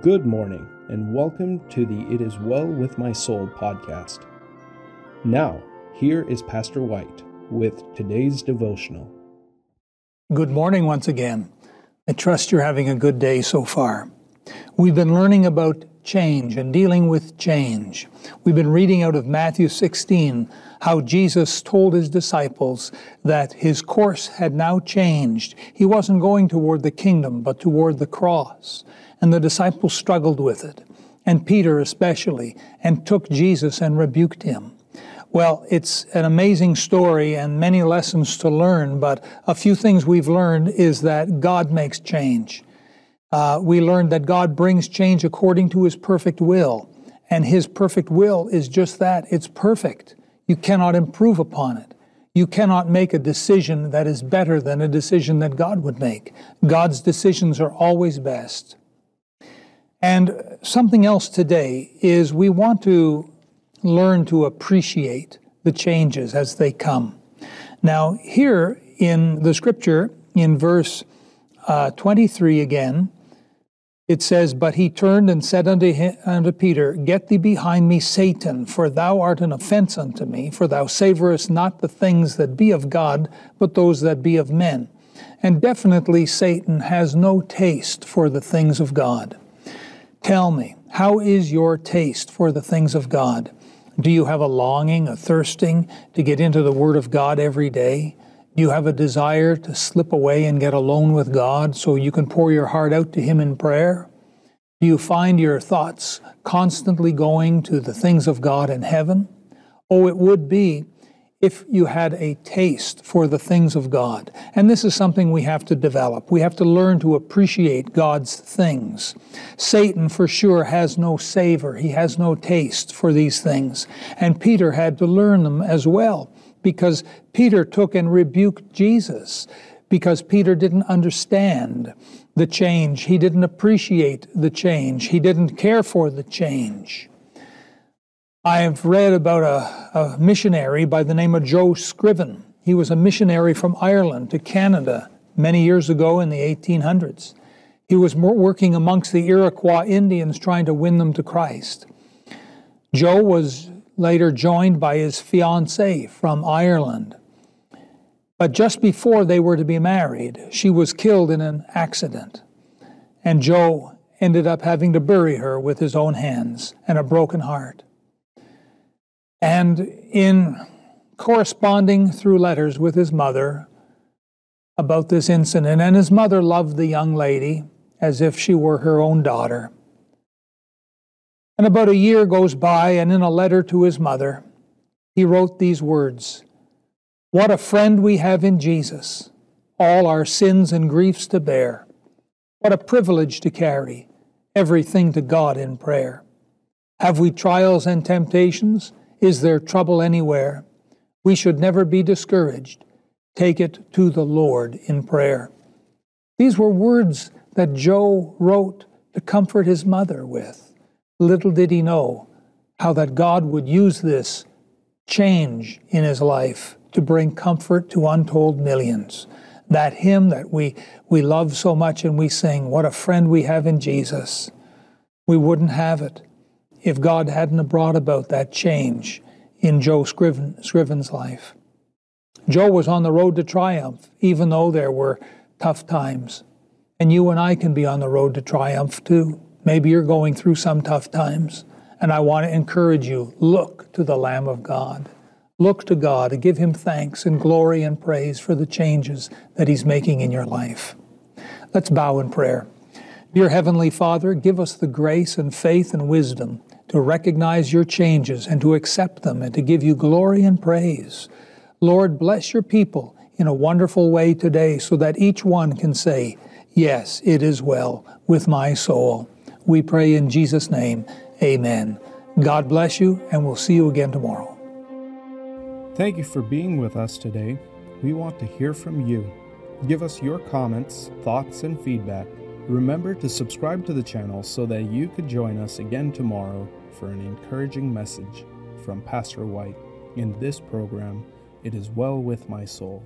Good morning, and welcome to the It Is Well With My Soul podcast. Now, here is Pastor White with today's devotional. Good morning once again. I trust you're having a good day so far. We've been learning about change and dealing with change. We've been reading out of Matthew 16 how Jesus told his disciples that his course had now changed. He wasn't going toward the kingdom, but toward the cross. And the disciples struggled with it, and Peter especially, and took Jesus and rebuked him. Well, it's an amazing story and many lessons to learn, but a few things we've learned is that God makes change. Uh, we learned that God brings change according to his perfect will, and his perfect will is just that it's perfect. You cannot improve upon it. You cannot make a decision that is better than a decision that God would make. God's decisions are always best. And something else today is we want to learn to appreciate the changes as they come. Now, here in the scripture, in verse uh, 23 again, it says, But he turned and said unto, him, unto Peter, Get thee behind me, Satan, for thou art an offense unto me, for thou savorest not the things that be of God, but those that be of men. And definitely, Satan has no taste for the things of God. Tell me, how is your taste for the things of God? Do you have a longing, a thirsting to get into the Word of God every day? Do you have a desire to slip away and get alone with God so you can pour your heart out to Him in prayer? Do you find your thoughts constantly going to the things of God in heaven? Oh, it would be if you had a taste for the things of God. And this is something we have to develop. We have to learn to appreciate God's things. Satan, for sure, has no savor, he has no taste for these things. And Peter had to learn them as well because Peter took and rebuked Jesus because Peter didn't understand the change. He didn't appreciate the change. He didn't care for the change. I have read about a, a missionary by the name of Joe Scriven. He was a missionary from Ireland to Canada many years ago in the 1800s. He was working amongst the Iroquois Indians trying to win them to Christ. Joe was later joined by his fiancee from Ireland. But just before they were to be married, she was killed in an accident. And Joe ended up having to bury her with his own hands and a broken heart. And in corresponding through letters with his mother about this incident, and his mother loved the young lady as if she were her own daughter. And about a year goes by, and in a letter to his mother, he wrote these words What a friend we have in Jesus, all our sins and griefs to bear. What a privilege to carry everything to God in prayer. Have we trials and temptations? Is there trouble anywhere? We should never be discouraged. Take it to the Lord in prayer. These were words that Joe wrote to comfort his mother with. Little did he know how that God would use this change in his life to bring comfort to untold millions. That hymn that we, we love so much and we sing, What a friend we have in Jesus. We wouldn't have it if God hadn't brought about that change in Joe Scriven, Scriven's life. Joe was on the road to triumph, even though there were tough times. And you and I can be on the road to triumph too. Maybe you're going through some tough times. And I want to encourage you look to the Lamb of God. Look to God and give Him thanks and glory and praise for the changes that He's making in your life. Let's bow in prayer. Dear Heavenly Father, give us the grace and faith and wisdom to recognize your changes and to accept them and to give you glory and praise. Lord, bless your people in a wonderful way today so that each one can say, Yes, it is well with my soul. We pray in Jesus' name. Amen. God bless you, and we'll see you again tomorrow. Thank you for being with us today. We want to hear from you. Give us your comments, thoughts, and feedback. Remember to subscribe to the channel so that you could join us again tomorrow for an encouraging message from Pastor White in this program, It Is Well With My Soul.